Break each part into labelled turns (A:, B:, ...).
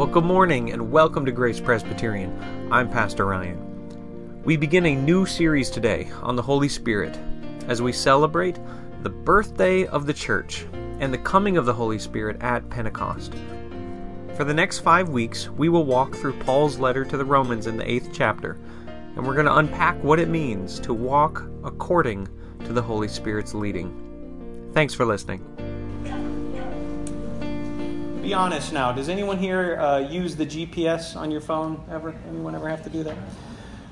A: Well, good morning and welcome to Grace Presbyterian. I'm Pastor Ryan. We begin a new series today on the Holy Spirit as we celebrate the birthday of the church and the coming of the Holy Spirit at Pentecost. For the next five weeks, we will walk through Paul's letter to the Romans in the eighth chapter, and we're going to unpack what it means to walk according to the Holy Spirit's leading. Thanks for listening
B: be honest now. Does anyone here uh, use the GPS on your phone ever? Anyone ever have to do that?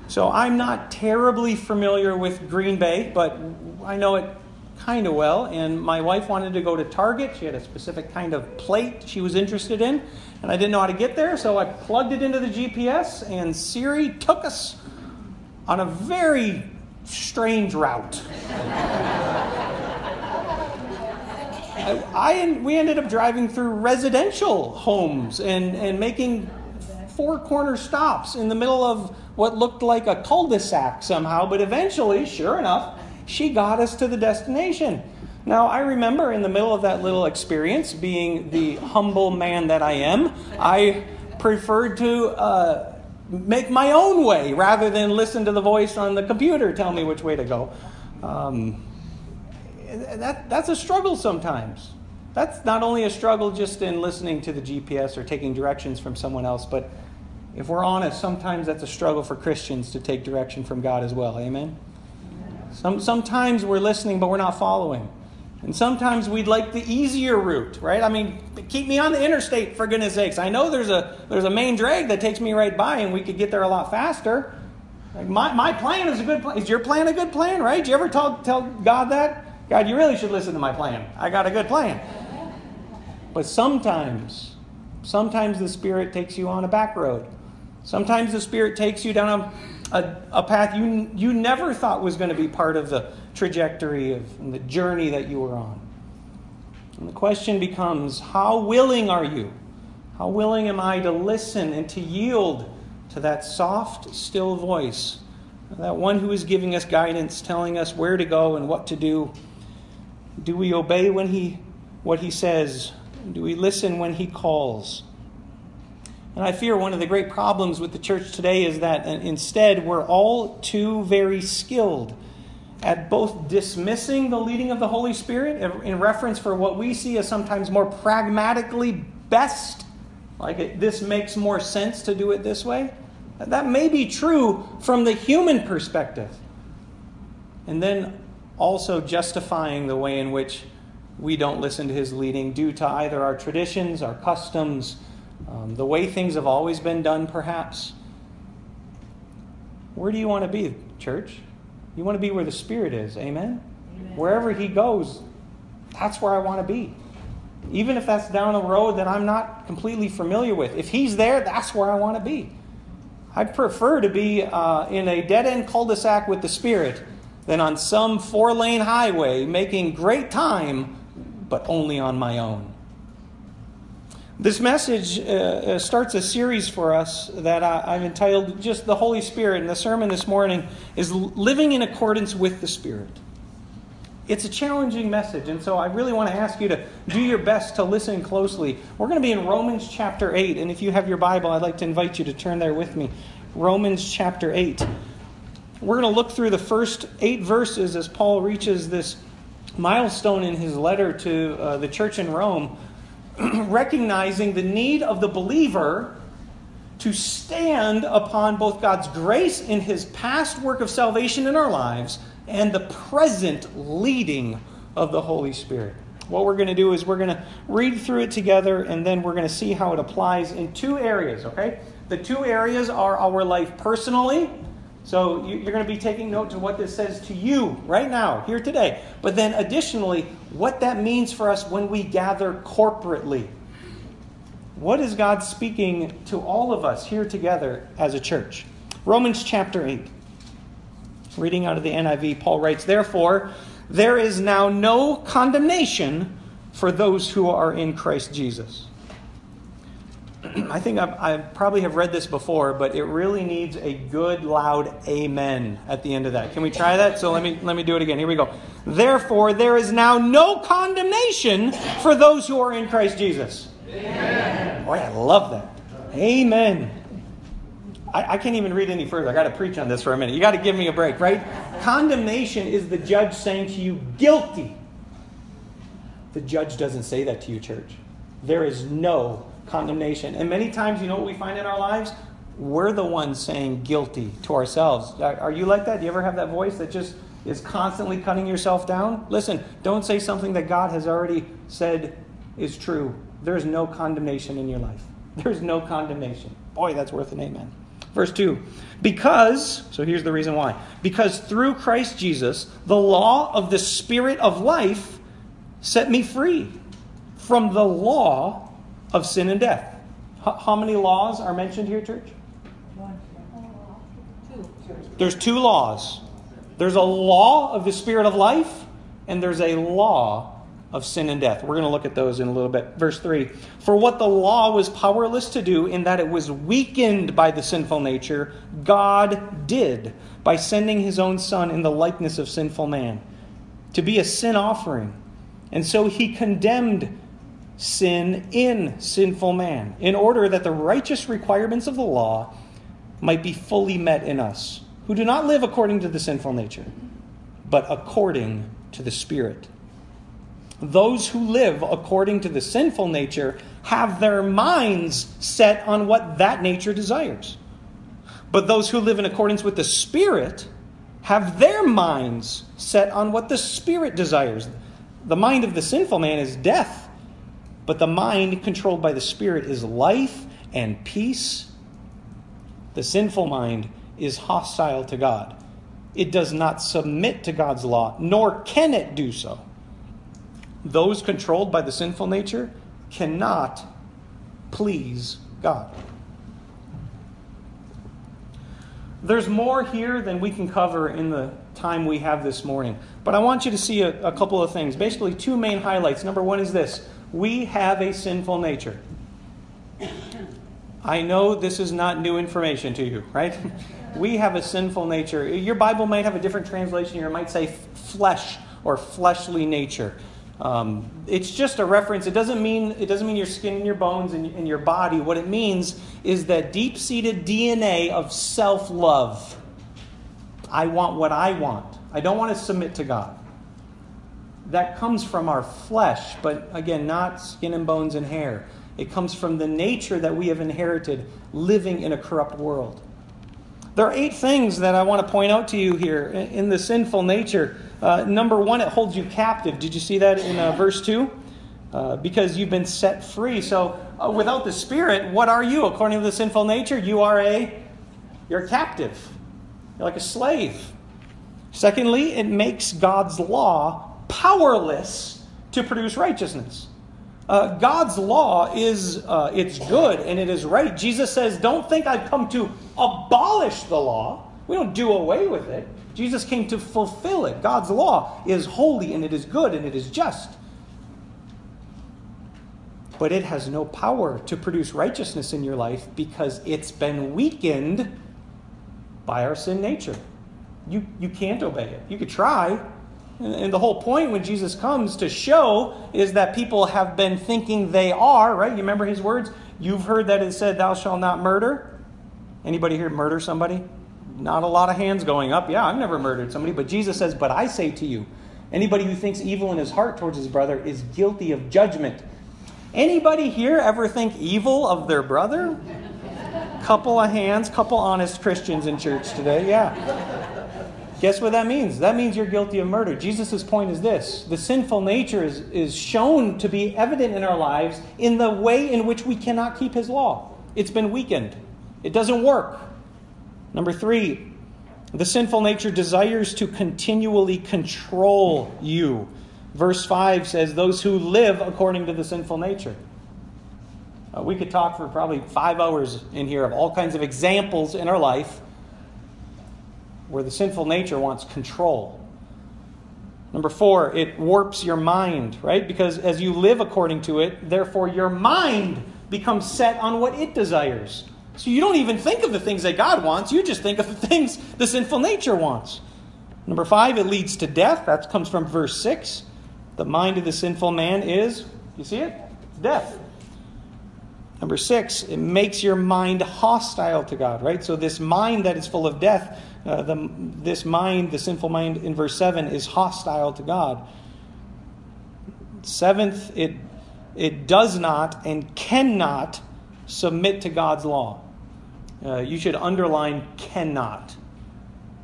B: So I'm not terribly familiar with Green Bay, but I know it kind of well. And my wife wanted to go to Target. She had a specific kind of plate she was interested in, and I didn't know how to get there, so I plugged it into the GPS, and Siri took us on a very strange route. I, I, we ended up driving through residential homes and, and making four corner stops in the middle of what looked like a cul-de-sac somehow, but eventually, sure enough, she got us to the destination. Now, I remember in the middle of that little experience, being the humble man that I am, I preferred to uh, make my own way rather than listen to the voice on the computer tell me which way to go. Um, that, that's a struggle sometimes. That's not only a struggle just in listening to the GPS or taking directions from someone else, but if we're honest, sometimes that's a struggle for Christians to take direction from God as well. Amen? Some, sometimes we're listening, but we're not following. And sometimes we'd like the easier route, right? I mean, keep me on the interstate, for goodness sakes. I know there's a, there's a main drag that takes me right by, and we could get there a lot faster. Like my, my plan is a good plan. Is your plan a good plan, right? Did you ever tell, tell God that? God, you really should listen to my plan. I got a good plan. But sometimes, sometimes the Spirit takes you on a back road. Sometimes the Spirit takes you down a, a, a path you, you never thought was going to be part of the trajectory of the journey that you were on. And the question becomes how willing are you? How willing am I to listen and to yield to that soft, still voice? That one who is giving us guidance, telling us where to go and what to do do we obey when he, what he says? Do we listen when he calls? And I fear one of the great problems with the church today is that uh, instead we're all too very skilled at both dismissing the leading of the Holy Spirit in reference for what we see as sometimes more pragmatically best, like it, this makes more sense to do it this way. That may be true from the human perspective. And then also justifying the way in which we don't listen to his leading due to either our traditions, our customs, um, the way things have always been done, perhaps. Where do you want to be, church? You want to be where the Spirit is, amen? amen? Wherever He goes, that's where I want to be. Even if that's down a road that I'm not completely familiar with. If He's there, that's where I want to be. I prefer to be uh, in a dead end cul de sac with the Spirit than on some four lane highway making great time, but only on my own. This message uh, uh, starts a series for us that I, have entitled just the Holy Spirit, and the sermon this morning is Living in Accordance with the Spirit. It's a challenging message, and so I really want to ask you to do your best to listen closely. We're going to be in Romans chapter 8, and if you have your Bible, I'd like to invite you to turn there with me. Romans chapter 8. We're going to look through the first eight verses as Paul reaches this milestone in his letter to uh, the church in Rome, recognizing the need of the believer to stand upon both God's grace in his past work of salvation in our lives and the present leading of the Holy Spirit. What we're going to do is we're going to read through it together and then we're going to see how it applies in two areas, okay? The two areas are our life personally so you're going to be taking note to what this says to you right now, here today. But then additionally, what that means for us when we gather corporately. What is God speaking to all of us here together as a church? Romans chapter 8. Reading out of the NIV, Paul writes, Therefore, there is now no condemnation for those who are in Christ Jesus. I think I've, i probably have read this before, but it really needs a good, loud amen at the end of that. Can we try that? So let me, let me do it again. Here we go. Therefore, there is now no condemnation for those who are in Christ Jesus. Amen. Boy, I love that. Amen. I, I, can't even read any further. I got to preach on this for a minute. You got to give me a break, right? Condemnation is the judge saying to you, guilty. The judge doesn't say that to you, church. There is no condemnation. And many times, you know what we find in our lives? We're the ones saying guilty to ourselves. Are you like that? Do you ever have that voice that just is constantly cutting yourself down? Listen, don't say something that God has already said is true. There's no condemnation in your life. There's no condemnation. Boy, that's worth an amen. Verse 2 Because, so here's the reason why. Because through Christ Jesus, the law of the Spirit of life set me free from the law of sin and death. How many laws are mentioned here, church? There's two laws. There's a law of the Spirit of life, and there's a law of sin and death. We're going to look at those in a little bit. Verse 3 For what the law was powerless to do, in that it was weakened by the sinful nature, God did by sending his own Son in the likeness of sinful man to be a sin offering. And so he condemned sin in sinful man, in order that the righteous requirements of the law might be fully met in us, who do not live according to the sinful nature, but according to the Spirit. Those who live according to the sinful nature have their minds set on what that nature desires. But those who live in accordance with the Spirit have their minds set on what the Spirit desires. The mind of the sinful man is death, but the mind controlled by the Spirit is life and peace. The sinful mind is hostile to God. It does not submit to God's law, nor can it do so those controlled by the sinful nature cannot please God. There's more here than we can cover in the time we have this morning. But I want you to see a, a, couple of things. Basically, two main highlights. Number one is this we have a sinful nature. I know this is not new information to you, right? we have a sinful nature. Your Bible might have a different translation, or it might say flesh or fleshly nature. Um, it's just a reference. It doesn't mean it doesn't mean your skin and your bones and, and your body. What it means is that deep-seated DNA of self-love. I want what I want. I don't want to submit to God. That comes from our flesh, but again, not skin and bones and hair. It comes from the nature that we have inherited living in a corrupt world. There are eight things that I want to point out to you here in the sinful nature uh, number one, it holds you captive. Did you see that in uh, verse 2? Uh, because you've been set free. So, uh, without the Spirit, what are you? According to the sinful nature, you are a you're captive. You're like a slave. Secondly, it makes God's law powerless to produce righteousness. Uh, God's law is uh, it's good and it is right. Jesus says, "Don't think I've come to abolish the law. We don't do away with it. Jesus came to fulfill it. God's law is holy and it is good and it is just. But it has no power to produce righteousness in your life because it's been weakened by our sin nature. You, you can't obey it. You could try. And, the whole point when Jesus comes to show is that people have been thinking they are, right? You remember his words? You've heard that it said, Thou shalt not murder. Anybody here murder somebody? not a lot of hands going up. Yeah, I've never murdered somebody. But Jesus says, But I say to you, anybody who thinks evil in his heart towards his brother is guilty of judgment. Anybody here ever think evil of their brother? Couple of hands, couple honest Christians in church today. Yeah. Guess what that means? That means you're guilty of murder. Jesus' point is this the sinful nature is, is shown to be evident in our lives in the way in which we cannot keep his law. It's been weakened, it doesn't work. Number three, the sinful nature desires to continually control you. Verse 5 says, Those who live according to the sinful nature. Uh, we could talk for probably five hours in here of all kinds of examples in our life where the sinful nature wants control. Number four, it warps your mind, right? Because as you live according to it, therefore your mind becomes set on what it desires. So you don't even think of the things that God wants, you just think of the things the sinful nature wants. Number five, it leads to death. That comes from verse 6. The mind of the sinful man is, you see it? Death. Number six, it makes your mind hostile to God, right? So, this mind that is full of death, uh, the, this mind, the sinful mind in verse 7, is hostile to God. Seventh, it, it does not and cannot submit to God's law. Uh, you should underline cannot.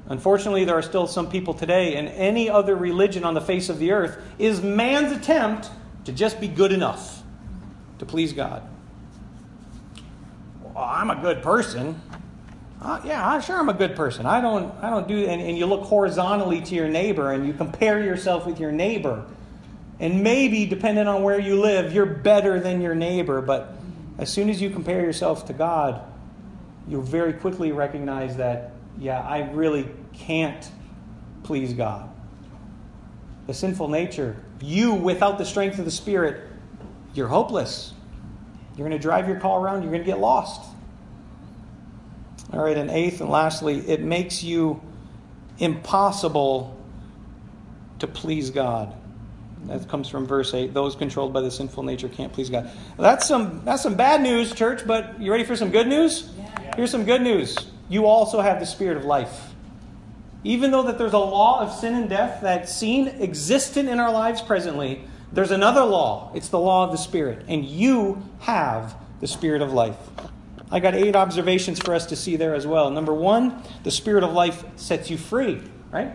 B: Unfortunately, there are still some people today, and any other religion on the face of the earth is man's attempt to just be good enough to please God. Well, I'm a good person. Uh, yeah, sure, I'm a good person. I don't, I don't do, and, and you look horizontally to your neighbor and you compare yourself with your neighbor. And maybe, depending on where you live, you're better than your neighbor. But as soon as you compare yourself to God, you'll very quickly recognize that, yeah, I really can't please God. The sinful nature, you without the strength of the Spirit, you're hopeless. You're going to drive your car around, you're going to get lost. All right, and eighth and lastly, it makes you impossible to please God. That comes from verse 8. Those controlled by the sinful nature can't please God. That's some, that's some bad news, church, but you ready for some good news? Yeah. Here's some good news. You also have the spirit of life. Even though that there's a law of sin and death that's seen existent in our lives presently, there's another law. It's the law of the Spirit. And you have the Spirit of life. I got eight observations for us to see there as well. Number one, the Spirit of life sets you free, right?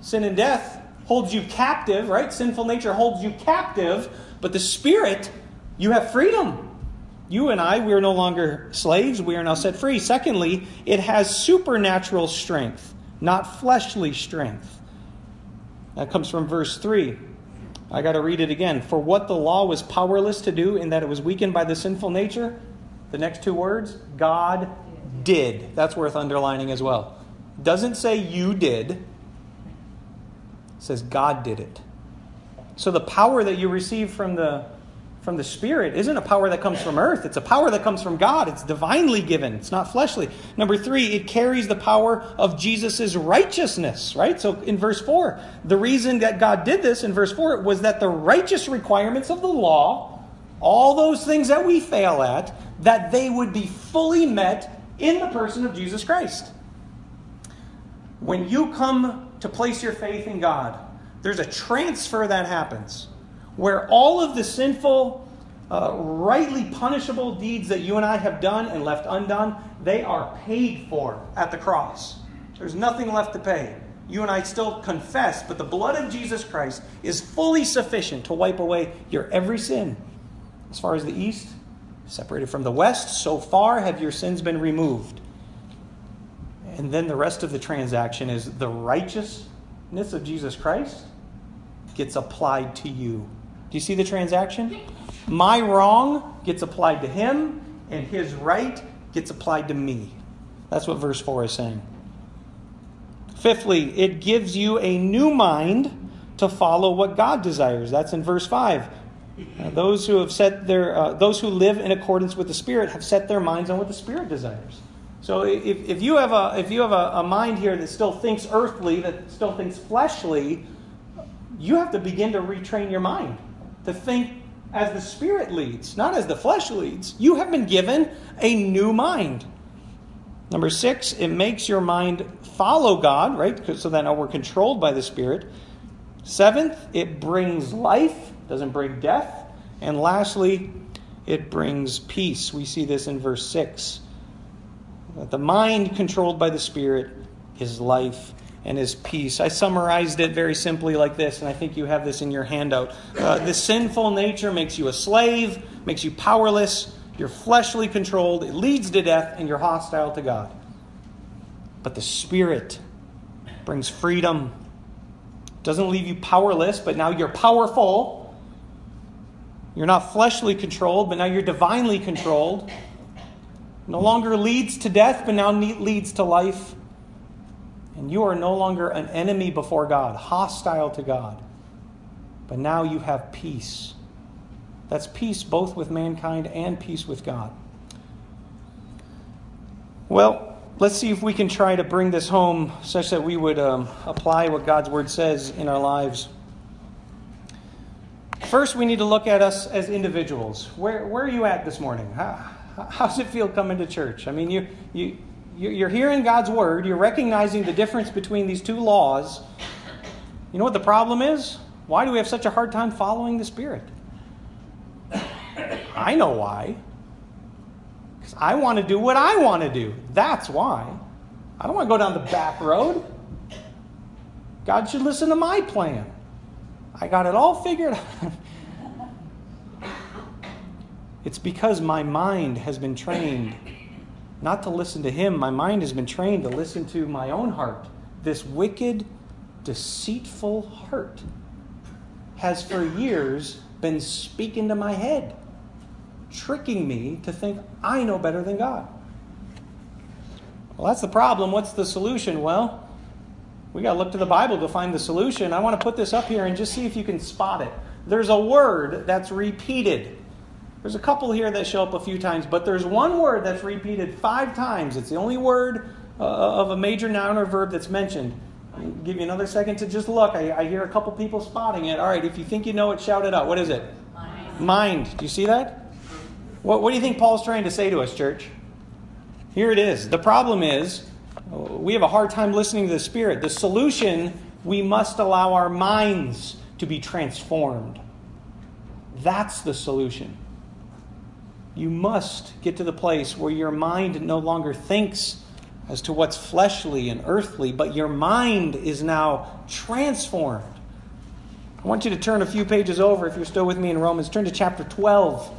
B: Sin and death holds you captive, right? Sinful nature holds you captive, but the Spirit, you have freedom. You and I, we are no longer slaves, we are now set free. Secondly, it has supernatural strength, not fleshly strength. That comes from verse 3. I got to read it again. For what the law was powerless to do, in that it was weakened by the sinful nature, the next two words, God did. That's worth underlining as well. Doesn't say you did, says God did it. So the power that you receive from the from the Spirit isn't a power that comes from earth. It's a power that comes from God. It's divinely given. It's not fleshly. Number three, it carries the power of Jesus' righteousness, right? So in verse 4, the reason that God did this in verse 4 was that the righteous requirements of the law, all those things that we fail at, that they would be fully met in the person of Jesus Christ. When you come to place your faith in God, there's a transfer that happens where all of the sinful, uh, rightly punishable deeds that you and I have done and left undone, they are paid for at the cross. There's nothing left to pay. You and I still confess, but the blood of Jesus Christ is fully sufficient to wipe away your every sin. As far as the east, separated from the west, so far have your sins been removed. And then the rest of the transaction is the righteousness of Jesus Christ gets applied to you. Do you see the transaction? My wrong gets applied to him, and his right gets applied to me. That's what verse 4 is saying. Fifthly, it gives you a new mind to follow what God desires. That's in verse 5. Uh, those who have set their uh, those who live in accordance with the Spirit have set their minds on what the Spirit desires. So if, if you have a if you have a, a mind here that still thinks earthly, that still thinks fleshly, you have to begin to retrain your mind to think as the Spirit leads, not as the flesh leads. You have been given a new mind. Number six, it makes your mind follow God, right? So that now we're controlled by the Spirit. Seventh, it brings life, doesn't bring death. And lastly, it brings peace. We see this in verse 6. That the mind controlled by the Spirit is life and his peace. I summarized it very simply like this, and I think you have this in your handout. Uh, the sinful nature makes you a slave, makes you powerless, you're fleshly controlled, it leads to death, and you're hostile to God. But the Spirit brings freedom, doesn't leave you powerless, but now you're powerful. You're not fleshly controlled, but now you're divinely controlled. No longer leads to death, but now leads to life. And you are no longer an enemy before God, hostile to God. But now you have peace. That's peace both with mankind and peace with God. Well, let's see if we can try to bring this home such that we would um, apply what God's Word says in our lives. First, we need to look at us as individuals. Where, where are you at this morning? How, how's it feel coming to church? I mean, you, you, you're hearing God's word, you're recognizing the difference between these two laws. You know what the problem is? Why do we have such a hard time following the Spirit? I know why. Because I want to do what I want to do. That's why. I don't want to go down the back road. God should listen to my plan. I got it all figured out. it's because my mind has been trained not to listen to Him. My mind has been trained to listen to my own heart. This wicked, deceitful heart has for years been speaking to my head, tricking me to think I know better than God. Well, that's the problem. What's the solution? Well, we got to look to the Bible to find the solution. I want to put this up here and just see if you can spot it. There's a word that's repeated. There's a couple here that show up a few times, but there's one word that's repeated five times. It's the only word uh, of a major noun or verb that's mentioned. I'll give you another second to just look. I, I, hear a couple people spotting it. All right, if you think you know it, shout it out. What is it? Mind. Mind. Do you see that? What, what do you think Paul's trying to say to us, church? Here it is. The problem is we have a hard time listening to the Spirit. The solution, we must allow our minds to be transformed. That's the solution. You must get to the place where your mind no longer thinks as to what's fleshly and earthly, but your mind is now transformed. I want you to turn a few pages over, if you're still with me in Romans, turn to chapter 12,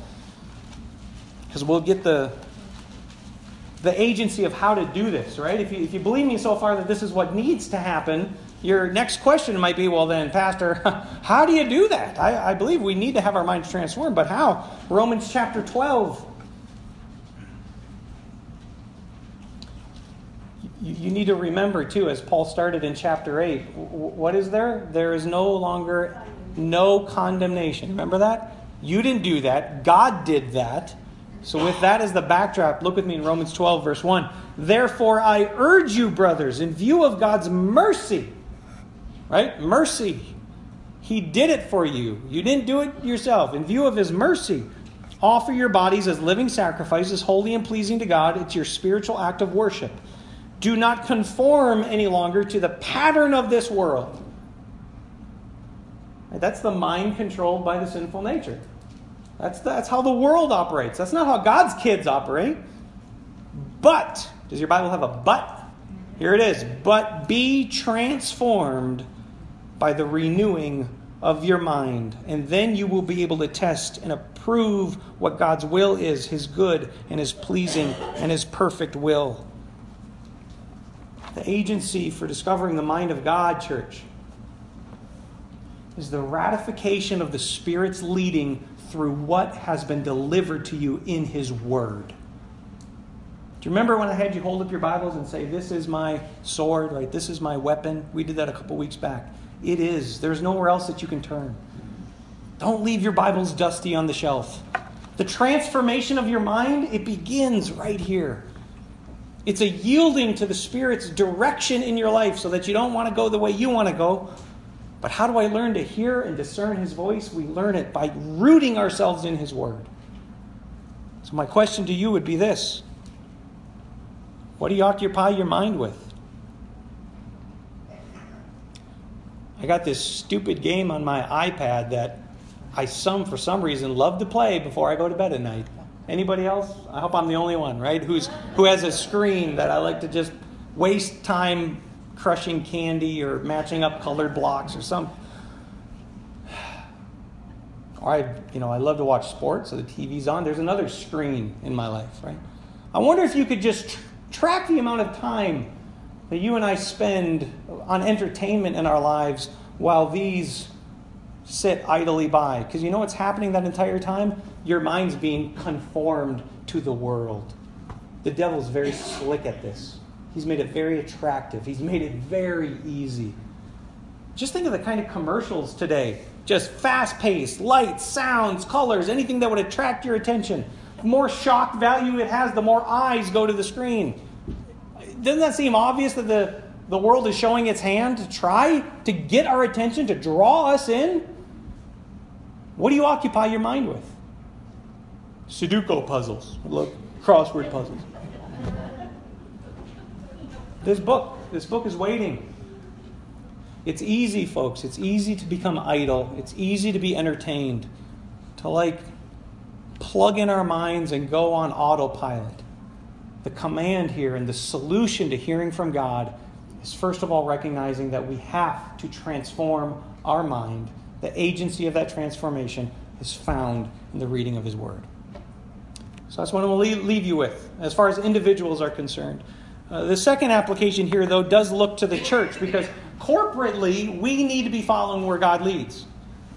B: because we'll get the, the agency of how to do this, right? If you, if you believe me so far that this is what needs to happen, your next question might be, well, then, Pastor, how do you do that? I, I believe we need to have our minds transformed, but how? Romans chapter 12. You, you need to remember, too, as Paul started in chapter 8, what is there? There is no longer no condemnation. Remember that? You didn't do that, God did that. So, with that as the backdrop, look with me in Romans 12, verse 1. Therefore, I urge you, brothers, in view of God's mercy, right? Mercy. He did it for you. You didn't do it yourself. In view of His mercy, offer your bodies as living sacrifices, holy and pleasing to God. It's your spiritual act of worship. Do not conform any longer to the pattern of this world. That's the mind controlled by the sinful nature. That's, that's how the world operates. That's not how God's kids operate. But, does your Bible have a but? Here it is. But be transformed by the renewing of your mind, and then you will be able to test and approve what God's will is, his good and his pleasing and his perfect will. The agency for discovering the mind of God, church, is the ratification of the Spirit's leading through what has been delivered to you in His Word. Do you remember when I had you hold up your Bibles and say, This is my sword, right? This is my weapon? We did that a couple weeks back. It is. There's nowhere else that you can turn. Don't leave your Bibles dusty on the shelf. The transformation of your mind, it begins right here. It's a yielding to the Spirit's direction in your life so that you don't want to go the way you want to go. But how do I learn to hear and discern His voice? We learn it by rooting ourselves in His Word. So, my question to you would be this What do you occupy your mind with? I got this stupid game on my iPad that I some for some reason love to play before I go to bed at night. Anybody else? I hope I'm the only one, right? Who's who has a screen that I like to just waste time crushing candy or matching up colored blocks or something. Or I, you know, I love to watch sports, so the TV's on. There's another screen in my life, right? I wonder if you could just tr- track the amount of time that you and I spend on entertainment in our lives while these sit idly by. Because you know what's happening that entire time? Your mind's being conformed to the world. The devil's very slick at this. He's made it very attractive, he's made it very easy. Just think of the kind of commercials today. Just fast paced, lights, sounds, colors, anything that would attract your attention. The more shock value it has, the more eyes go to the screen. Doesn't that seem obvious that the, the world is showing its hand to try to get our attention, to draw us in? What do you occupy your mind with? Sudoku puzzles. Look, crossword puzzles. This book, this book is waiting. It's easy, folks. It's easy to become idle. It's easy to be entertained, to like plug in our minds and go on autopilot. The command here and the solution to hearing from God is first of all recognizing that we have to transform our mind. The agency of that transformation is found in the reading of His Word. So that's what I'm going to leave you with as far as individuals are concerned. Uh, the second application here, though, does look to the church because corporately we need to be following where God leads.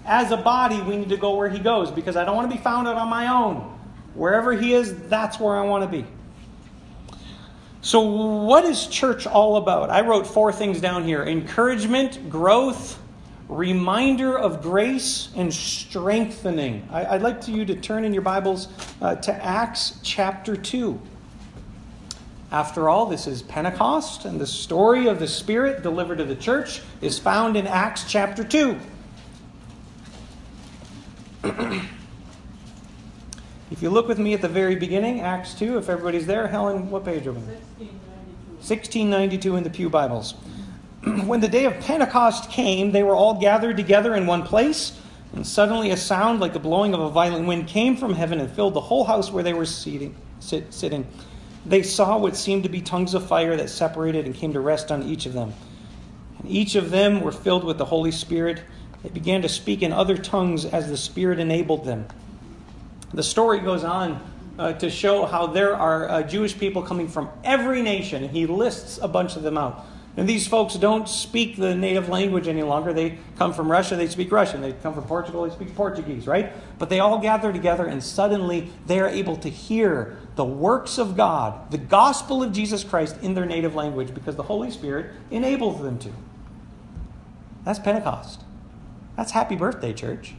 B: As a body, we need to go where He goes because I don't want to be found out on my own. Wherever He is, that's where I want to be. So, what is church all about? I wrote four things down here encouragement, growth, reminder of grace, and strengthening. I, would like you to turn in your Bibles uh, to Acts chapter 2. After all, this is Pentecost, and the story of the Spirit delivered to the church is found in Acts chapter 2. If you look with me at the very beginning, Acts 2, if everybody's there, Helen, what page are we? 1692. 1692 in the Pew Bibles. when the day of Pentecost came, they were all gathered together in one place, and suddenly a sound like the blowing of a violent wind came from heaven and filled the whole house where they were seating, sit, sitting. They saw what seemed to be tongues of fire that separated and came to rest on each of them. And each of them were filled with the Holy Spirit. They began to speak in other tongues as the Spirit enabled them. The story goes on uh, to show how there are uh, Jewish people coming from every nation. He lists a bunch of them out. And these folks don't speak the native language any longer. They come from Russia, they speak Russian. They come from Portugal, they speak Portuguese, right? But they all gather together, and suddenly they are able to hear the works of God, the gospel of Jesus Christ in their native language because the Holy Spirit enables them to. That's Pentecost. That's happy birthday, church.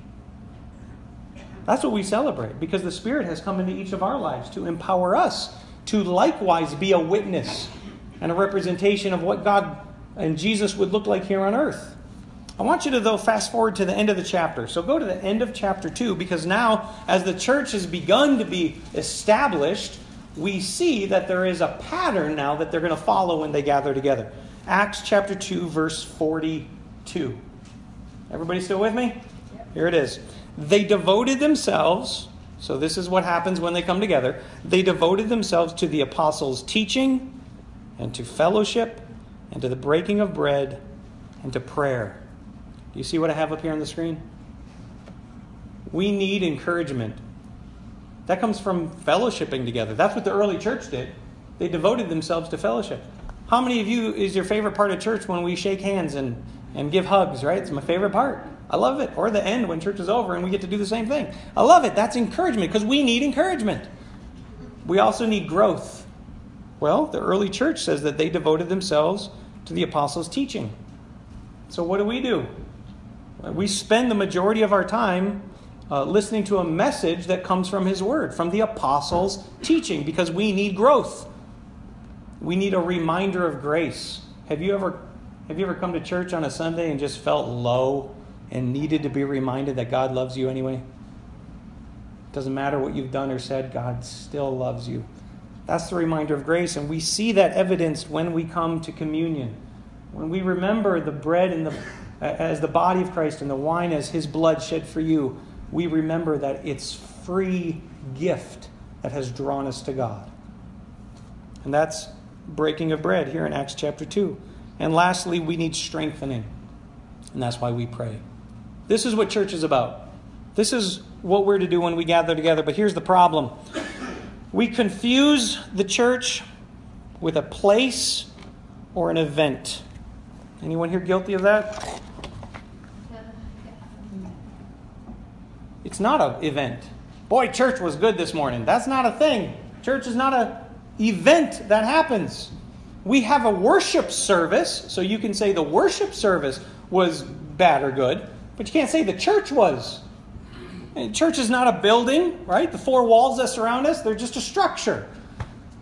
B: That's what we celebrate because the Spirit has come into each of our lives to empower us to likewise be a witness and a representation of what God and Jesus would look like here on earth. I want you to, though, fast forward to the end of the chapter. So go to the end of chapter 2 because now, as the church has begun to be established, we see that there is a pattern now that they're going to follow when they gather together. Acts chapter 2, verse 42. Everybody still with me? Here it is. They devoted themselves, so this is what happens when they come together. They devoted themselves to the apostles' teaching and to fellowship and to the breaking of bread and to prayer. Do you see what I have up here on the screen? We need encouragement. That comes from fellowshipping together. That's what the early church did. They devoted themselves to fellowship. How many of you is your favorite part of church when we shake hands and, and give hugs, right? It's my favorite part. I love it. Or the end when church is over and we get to do the same thing. I love it. That's encouragement because we need encouragement. We also need growth. Well, the early church says that they devoted themselves to the apostles' teaching. So, what do we do? We spend the majority of our time uh, listening to a message that comes from His Word, from the apostles' teaching, because we need growth. We need a reminder of grace. Have you ever have you ever come to church on a Sunday and just felt low and needed to be reminded that God loves you anyway? Doesn't matter what you've done or said, God still loves you. That's the reminder of grace, and we see that evidenced when we come to communion. When we remember the bread and the, as the body of Christ and the wine as his blood shed for you, we remember that it's free gift that has drawn us to God. And that's breaking of bread here in Acts chapter 2. And lastly, we need strengthening. And that's why we pray. This is what church is about. This is what we're to do when we gather together. But here's the problem we confuse the church with a place or an event. Anyone here guilty of that? It's not an event. Boy, church was good this morning. That's not a thing. Church is not an event that happens. We have a worship service, so you can say the worship service was bad or good. But you can't say the church was. church is not a building, right? The four walls that surround us, they're just a structure.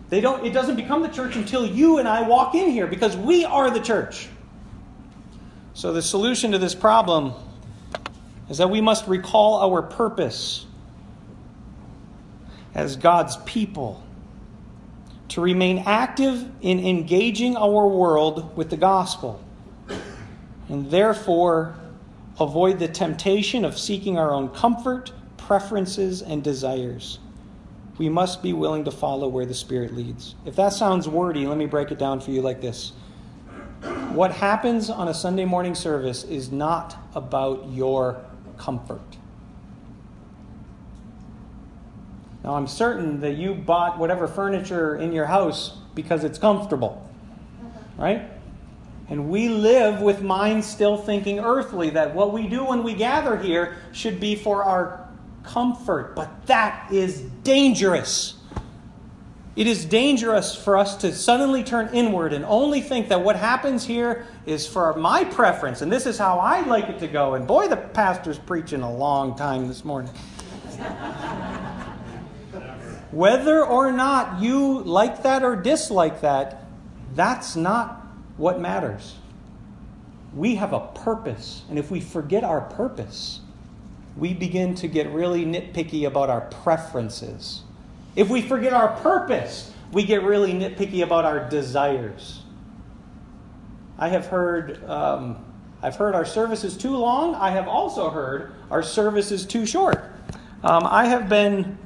B: They don't, it doesn't become the church until you and I walk in here because we are the church. So the solution to this problem is that we must recall our purpose as God's people to remain active in engaging our world with the gospel, and therefore avoid the temptation of seeking our own comfort, preferences, and desires. We must be willing to follow where the Spirit leads. If that sounds wordy, let me break it down for you like this. What happens on a Sunday morning service is not about your comfort. Now, I'm certain that you bought whatever furniture in your house because it's comfortable, right? And we live with minds still thinking earthly that what we do when we gather here should be for our comfort. But that is dangerous. It is dangerous for us to suddenly turn inward and only think that what happens here is for my preference and this is how I like it to go. And boy, the pastor's preaching a long time this morning. Whether or not you like that or dislike that, that's not what matters. We have a purpose, and if we forget our purpose, we begin to get really nitpicky about our preferences. If we forget our purpose, we get really nitpicky about our desires. I have heard, um, I've heard our service is too long. I have also heard our service is too short. Um, I have been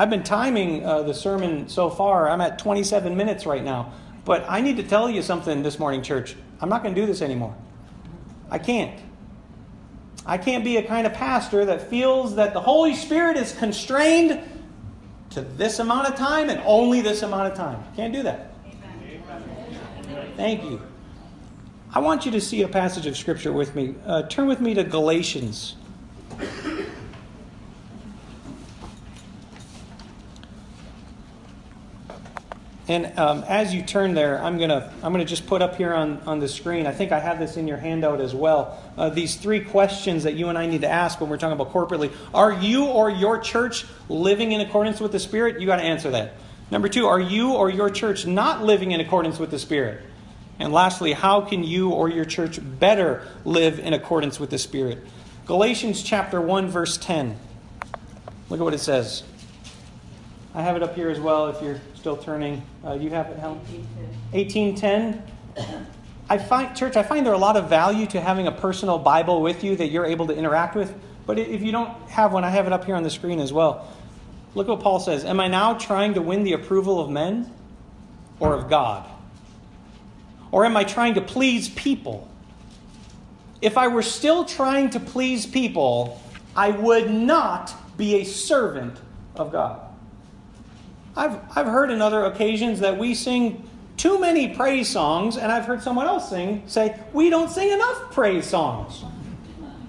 B: I've been timing uh, the sermon so far. I'm at 27 minutes right now. But I need to tell you something this morning, church. I'm not going to do this anymore. I can't. I can't be a kind of pastor that feels that the Holy Spirit is constrained to this amount of time and only this amount of time. Can't do that. Thank you. I want you to see a passage of Scripture with me. Uh, turn with me to Galatians And um, as you turn there, I'm gonna I'm gonna just put up here on, on the screen. I think I have this in your handout as well. Uh, these three questions that you and I need to ask when we're talking about corporately: Are you or your church living in accordance with the Spirit? You got to answer that. Number two: Are you or your church not living in accordance with the Spirit? And lastly, how can you or your church better live in accordance with the Spirit? Galatians chapter one verse ten. Look at what it says. I have it up here as well if you're still turning. Uh, you have it, Helen? 1810. I find, church, I find there a lot of value to having a personal Bible with you that you're able to interact with. But if you don't have one, I have it up here on the screen as well. Look what Paul says. Am I now trying to win the approval of men or of God? Or am I trying to please people? If I were still trying to please people, I would not be a servant of God. I've, I've heard in other occasions that we sing too many praise songs, and I've heard someone else sing, say, we don't sing enough praise songs.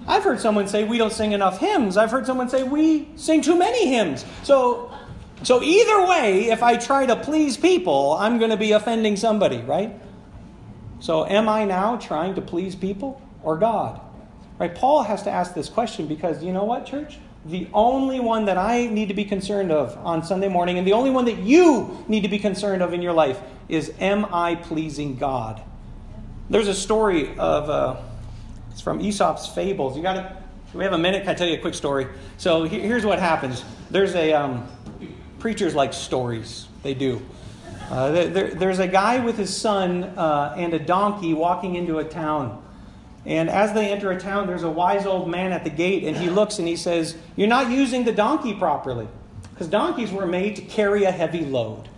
B: I've heard someone say we don't sing enough hymns. I've heard someone say we sing too many hymns. So, so either way, if I try to please people, I'm going to be offending somebody, right? So am I now trying to please people or God? Right? Paul has to ask this question because you know what, church? The only one that I need to be concerned of on Sunday morning, and the only one that you need to be concerned of in your life, is Am I pleasing God? There's a story of, uh, it's from Aesop's Fables. You got to, we have a minute? Can I tell you a quick story? So here's what happens there's a, um, preachers like stories, they do. Uh, there, there's a guy with his son uh, and a donkey walking into a town. And as they enter a town, there's a wise old man at the gate, and he looks and he says, You're not using the donkey properly. Because donkeys were made to carry a heavy load.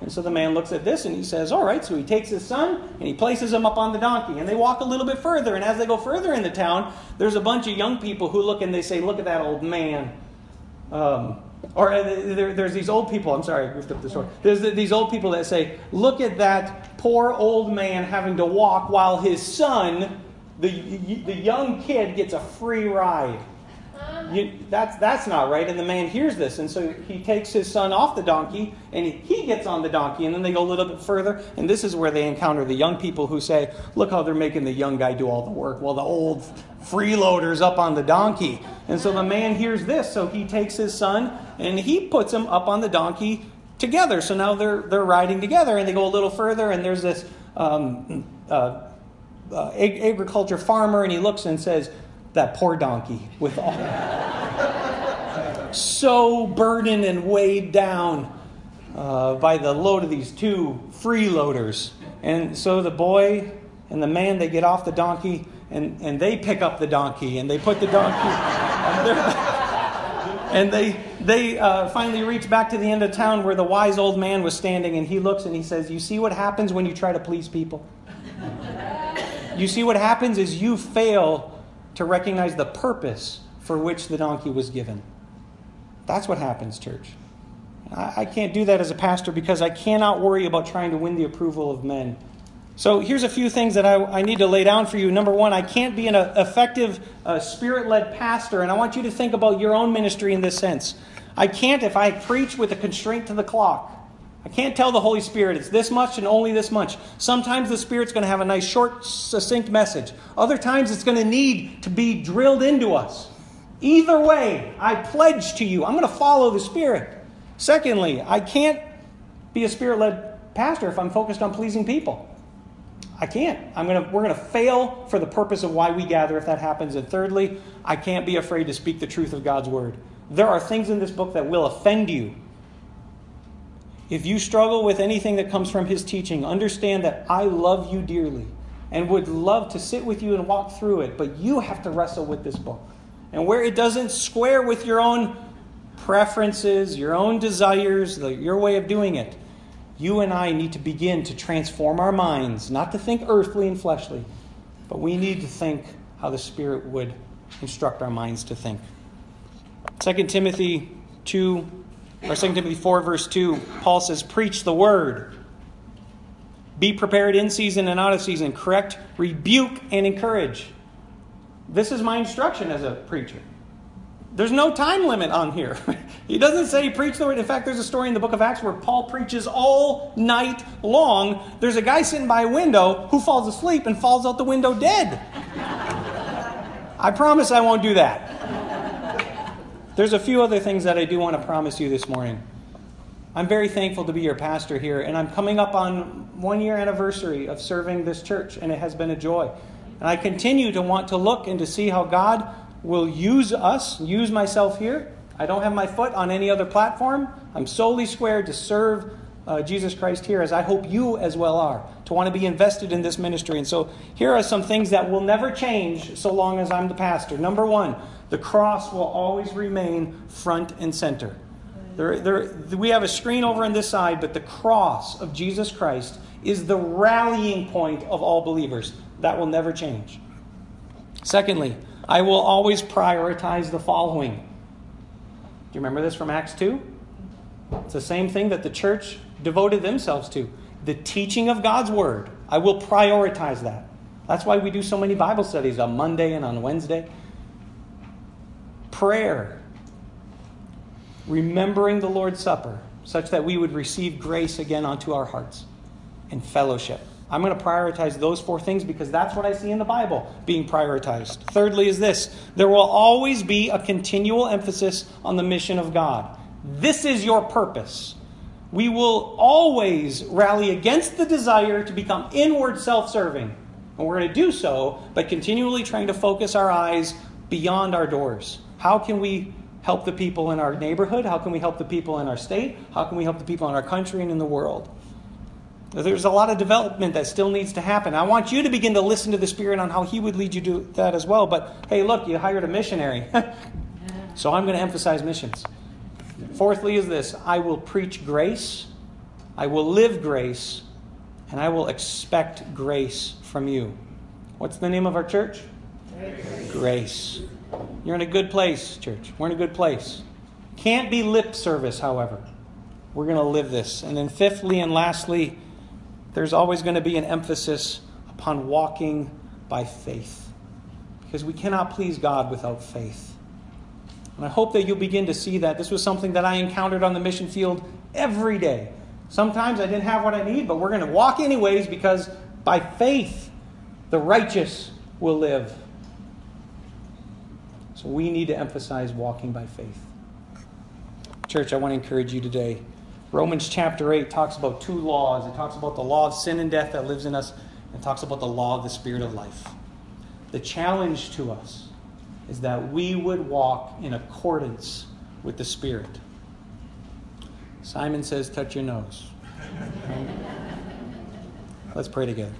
B: And so the man looks at this and he says, All right. So he takes his son and he places him up on the donkey. And they walk a little bit further. And as they go further in the town, there's a bunch of young people who look and they say, Look at that old man. Um, or uh, there, there's these old people, I'm sorry, I goofed up the story. There's these old people that say, Look at that poor old man having to walk while his son the, the young kid gets a free ride. You, that's, that's not right. And the man hears this. And so he takes his son off the donkey and he, gets on the donkey. And then they go a little bit further. And this is where they encounter the young people who say, Look how they're making the young guy do all the work while the old freeloader's up on the donkey. And so the man hears this. So he takes his son and he puts him up on the donkey together. So now they're, they're riding together. And they go a little further. And there's this um, uh, uh, agriculture farmer and he looks and says, that poor donkey with all. so burdened and weighed down uh, by the load of these two freeloaders. And so the boy and the man, they get off the donkey and, and they pick up the donkey and they put the donkey and they they uh, finally reach back to the end of town where the wise old man was standing and he looks and he says you see what happens when you try to please people you see what happens is you fail to recognize the purpose for which the donkey was given that's what happens church I, I can't do that as a pastor because i cannot worry about trying to win the approval of men so here's a few things that I, I, need to lay down for you. Number one, I can't be an effective uh, spirit led pastor, and I want you to think about your own ministry in this sense. I can't if I preach with a constraint to the clock. I can't tell the Holy Spirit it's this much and only this much. Sometimes the Spirit's going to have a nice, short, succinct message. Other times it's going to need to be drilled into us. Either way, I pledge to you, I'm going to follow the Spirit. Secondly, I can't be a spirit led pastor if I'm focused on pleasing people. I can't. I'm gonna, we're going to fail for the purpose of why we gather if that happens. And thirdly, I can't be afraid to speak the truth of God's word. There are things in this book that will offend you. If you struggle with anything that comes from his teaching, understand that I love you dearly and would love to sit with you and walk through it, but you have to wrestle with this book. And where it doesn't square with your own preferences, your own desires, the, your way of doing it, you and I need to begin to transform our minds, not to think earthly and fleshly, but we need to think how the Spirit would instruct our minds to think. 2 Timothy 2, or 2 Timothy 4, verse 2, Paul says, Preach the word. Be prepared in season and out of season. Correct, rebuke, and encourage. This is my instruction as a preacher. There's no time limit on here. he doesn't say preach the word. In fact, there's a story in the book of Acts where Paul preaches all night long. There's a guy sitting by a window who falls asleep and falls out the window dead. I promise I won't do that. There's a few other things that I do want to promise you this morning. I'm very thankful to be your pastor here, and I'm coming up on one year anniversary of serving this church, and it has been a joy. And I continue to want to look and to see how God will use us, use myself here. I don't have my foot on any other platform. I'm solely squared to serve uh, Jesus Christ here, as I hope you as well are, to want to be invested in this ministry. And so here are some things that will never change so long as I'm the pastor. Number one, the cross will always remain front and center. There, there, we have a screen over on this side, but the cross of Jesus Christ is the rallying point of all believers. That will never change. Secondly, I will always prioritize the following. Do you remember this from Acts 2? It's the same thing that the church devoted themselves to the teaching of God's Word. I will prioritize that. That's why we do so many Bible studies on Monday and on Wednesday. Prayer, remembering the Lord's Supper, such that we would receive grace again onto our hearts, and fellowship. I'm going to prioritize those four things because that's what I see in the Bible being prioritized. Thirdly, is this there will always be a continual emphasis on the mission of God. This is your purpose. We will always rally against the desire to become inward self serving. And we're going to do so by continually trying to focus our eyes beyond our doors. How can we help the people in our neighborhood? How can we help the people in our state? How can we help the people in our country and in the world? There's a lot of development that still needs to happen. I want you to begin to listen to the Spirit on how He would lead you to that as well. But hey, look, you hired a missionary. so I'm going to emphasize missions. Fourthly, is this I will preach grace, I will live grace, and I will expect grace from you. What's the name of our church? Grace. grace. You're in a good place, church. We're in a good place. Can't be lip service, however. We're going to live this. And then, fifthly and lastly, there's always going to be an emphasis upon walking by faith. Because we cannot please God without faith. And I hope that you'll begin to see that. This was something that I encountered on the mission field every day. Sometimes I didn't have what I need, but we're going to walk anyways because by faith the righteous will live. So we need to emphasize walking by faith. Church, I want to encourage you today. Romans chapter 8 talks about two laws. It talks about the law of sin and death that lives in us, and talks about the law of the Spirit of life. The challenge to us is that we would walk in accordance with the Spirit. Simon says, touch your nose. Let's pray together.